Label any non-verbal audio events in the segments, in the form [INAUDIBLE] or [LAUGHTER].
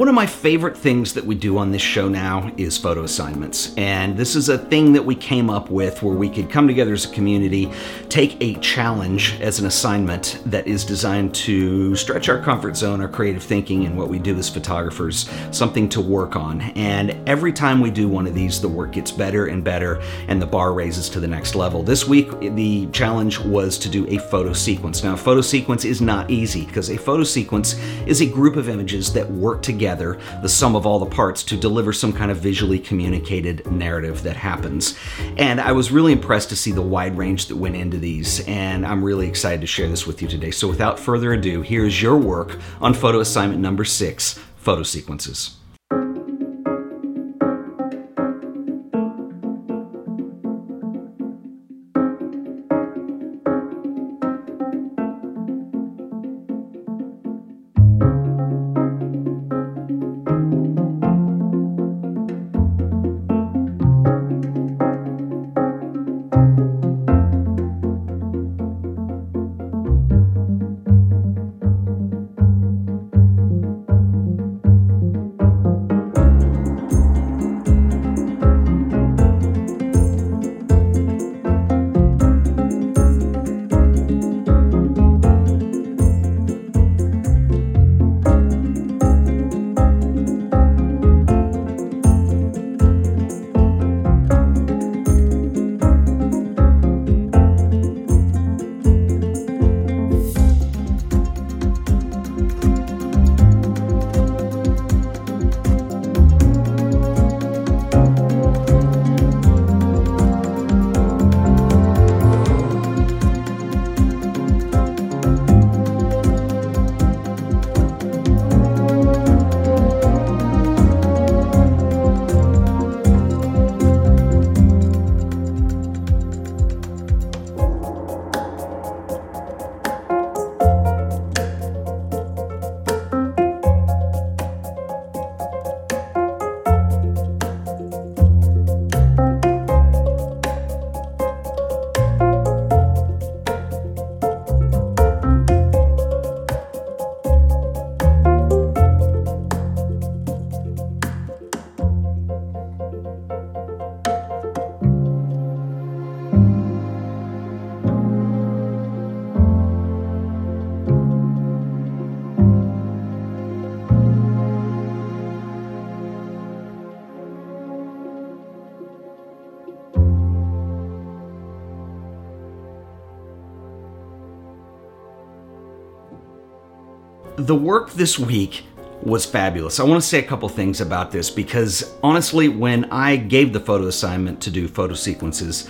One of my favorite things that we do on this show now is photo assignments. And this is a thing that we came up with where we could come together as a community, take a challenge as an assignment that is designed to stretch our comfort zone, our creative thinking, and what we do as photographers, something to work on. And every time we do one of these, the work gets better and better, and the bar raises to the next level. This week, the challenge was to do a photo sequence. Now, a photo sequence is not easy because a photo sequence is a group of images that work together together the sum of all the parts to deliver some kind of visually communicated narrative that happens. And I was really impressed to see the wide range that went into these, and I'm really excited to share this with you today. So without further ado, here's your work on photo assignment number six photo sequences. The work this week was fabulous. I want to say a couple things about this because honestly, when I gave the photo assignment to do photo sequences,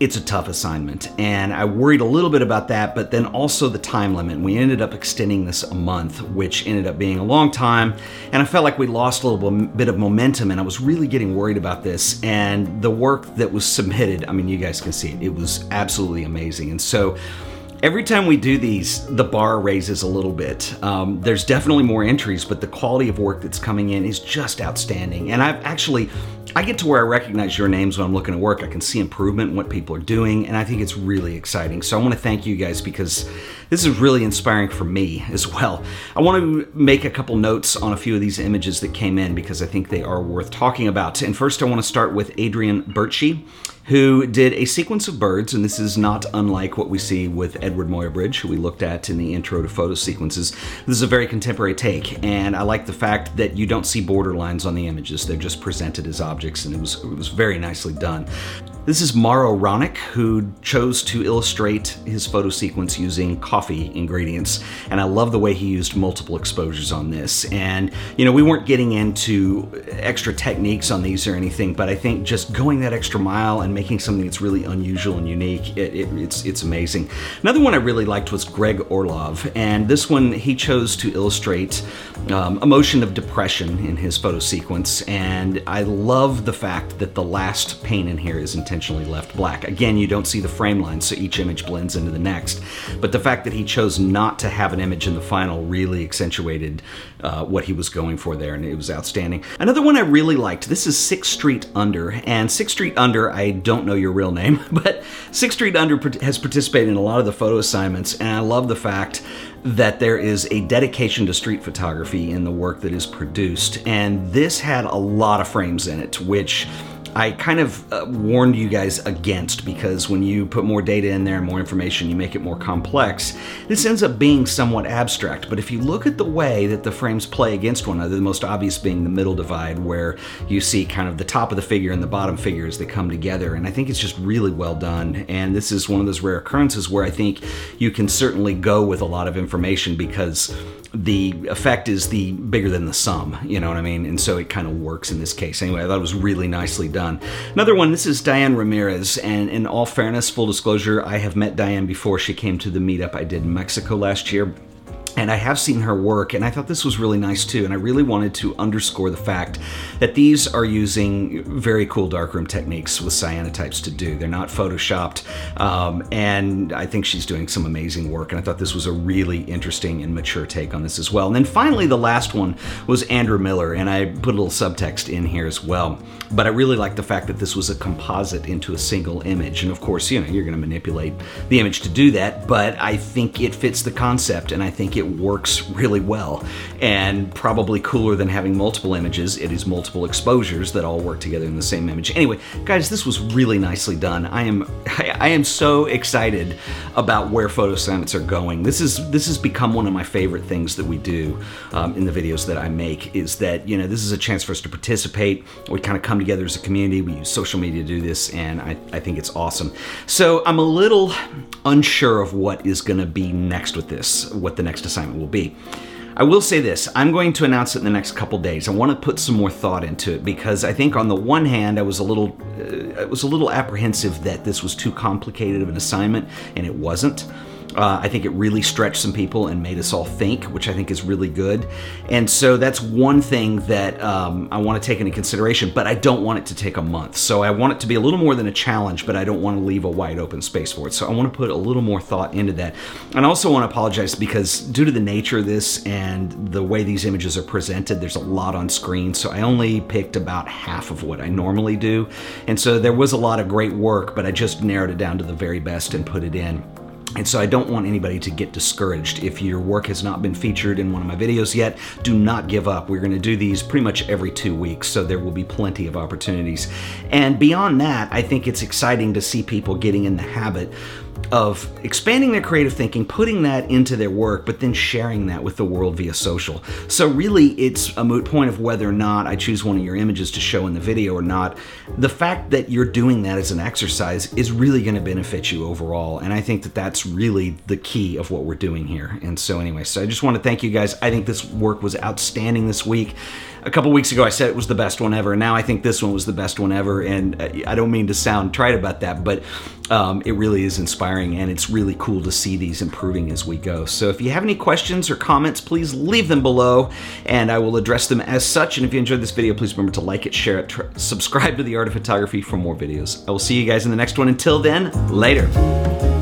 it's a tough assignment. And I worried a little bit about that, but then also the time limit. We ended up extending this a month, which ended up being a long time. And I felt like we lost a little bit of momentum, and I was really getting worried about this. And the work that was submitted, I mean, you guys can see it, it was absolutely amazing. And so, Every time we do these, the bar raises a little bit. Um, there's definitely more entries, but the quality of work that's coming in is just outstanding. And I've actually, I get to where I recognize your names when I'm looking at work. I can see improvement in what people are doing, and I think it's really exciting. So I want to thank you guys because this is really inspiring for me [LAUGHS] as well. I want to make a couple notes on a few of these images that came in because I think they are worth talking about. And first, I want to start with Adrian Birchie who did a sequence of birds, and this is not unlike what we see with Eadweard Muybridge, who we looked at in the intro to photo sequences. This is a very contemporary take, and I like the fact that you don't see border lines on the images. They're just presented as objects, and it was, it was very nicely done. This is Maro Ronick, who chose to illustrate his photo sequence using coffee ingredients. And I love the way he used multiple exposures on this. And, you know, we weren't getting into extra techniques on these or anything, but I think just going that extra mile and making something that's really unusual and unique, it, it, it's, it's amazing. Another one I really liked was Greg Orlov. And this one, he chose to illustrate um, emotion of depression in his photo sequence. And I love the fact that the last paint in here is intended intentionally left black. Again, you don't see the frame lines, so each image blends into the next. But the fact that he chose not to have an image in the final really accentuated uh, what he was going for there, and it was outstanding. Another one I really liked, this is Sixth Street Under, and Sixth Street Under, I don't know your real name, [LAUGHS] but Sixth Street Under has participated in a lot of the photo assignments, and I love the fact that there is a dedication to street photography in the work that is produced. And this had a lot of frames in it, which I kind of uh, warned you guys against because when you put more data in there and more information, you make it more complex. This ends up being somewhat abstract, but if you look at the way that the frames play against one another, the most obvious being the middle divide where you see kind of the top of the figure and the bottom figure as they come together, and I think it's just really well done. And this is one of those rare occurrences where I think you can certainly go with a lot of information because the effect is the bigger than the sum, you know what I mean? And so it kind of works in this case. Anyway, I thought it was really nicely done. Another one, this is Diane Ramirez, and in all fairness, full disclosure, I have met Diane before she came to the meetup I did in Mexico last year and I have seen her work, and I thought this was really nice too. And I really wanted to underscore the fact that these are using very cool darkroom techniques with cyanotypes to do. They're not photoshopped, um, and I think she's doing some amazing work. And I thought this was a really interesting and mature take on this as well. And then finally, the last one was Andrew Miller, and I put a little subtext in here as well. But I really like the fact that this was a composite into a single image. And of course, you know, you're going to manipulate the image to do that, but I think it fits the concept, and I think it works really well and probably cooler than having multiple images. It is multiple exposures that all work together in the same image. Anyway, guys, this was really nicely done. I am [LAUGHS] I am so excited about where photo assignments are going. This is this has become one of my favorite things that we do um, in the videos that I make is that you know this is a chance for us to participate. We kind of come together as a community. We use social media to do this, and I, I think it's awesome. So I'm a little unsure of what is going to be next with this, what the next assignment will be. I will say this, I'm going to announce it in the next couple days. I want to put some more thought into it because I think on the one hand I was a little uh, I was a little apprehensive that this was too complicated of an assignment and it wasn't. Uh, I think it really stretched some people and made us all think, which I think is really good. And so that's one thing that um, I want to take into consideration, but I don't want it to take a month. So I want it to be a little more than a challenge, but I don't want to leave a wide open space for it. So I want to put a little more thought into that. And I also want to apologize because due to the nature of this and the way these images are presented, there's a lot on screen. So I only picked about half of what I normally do. And so there was a lot of great work, but I just narrowed it down to the very best and put it in. And so I don't want anybody to get discouraged. If your work has not been featured in one of my videos yet, do not give up. We're going to do these pretty much every two weeks, so there will be plenty of opportunities. And beyond that, I think it's exciting to see people getting in the habit of expanding their creative thinking, putting that into their work, but then sharing that with the world via social. So really, it's a moot point of whether or not I choose one of your images to show in the video or not. The fact that you're doing that as an exercise is really going to benefit you overall, and I think that that's really the key of what we're doing here. And so anyway, so I just want to thank you guys. I think this work was outstanding this week a couple weeks ago I said it was the best one ever, and now I think this one was the best one ever. And uh, I don't mean to sound trite about that, but um, it really is inspiring, and it's really cool to see these improving as we go. So if you have any questions or comments, please leave them below, and I will address them as such. And if you enjoyed this video, please remember to like it, share it, subscribe to The Art of Photography for more videos. I will see you guys in the next one. Until then, later.